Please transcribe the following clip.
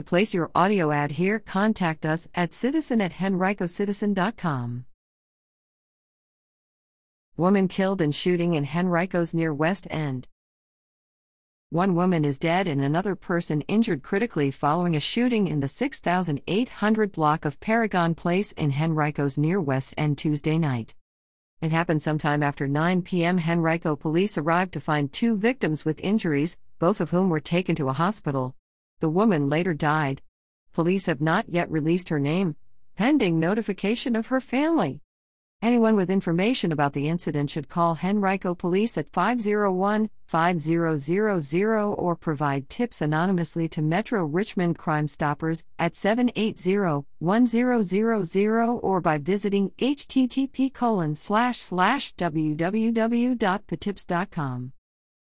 To place your audio ad here, contact us at citizen at henricocitizen.com. Woman killed in shooting in Henrico's near West End. One woman is dead and another person injured critically following a shooting in the 6800 block of Paragon Place in Henrico's near West End Tuesday night. It happened sometime after 9 p.m. Henrico police arrived to find two victims with injuries, both of whom were taken to a hospital. The woman later died. Police have not yet released her name, pending notification of her family. Anyone with information about the incident should call Henrico Police at 501 5000 or provide tips anonymously to Metro Richmond Crime Stoppers at 780 1000 or by visiting http www.patips.com.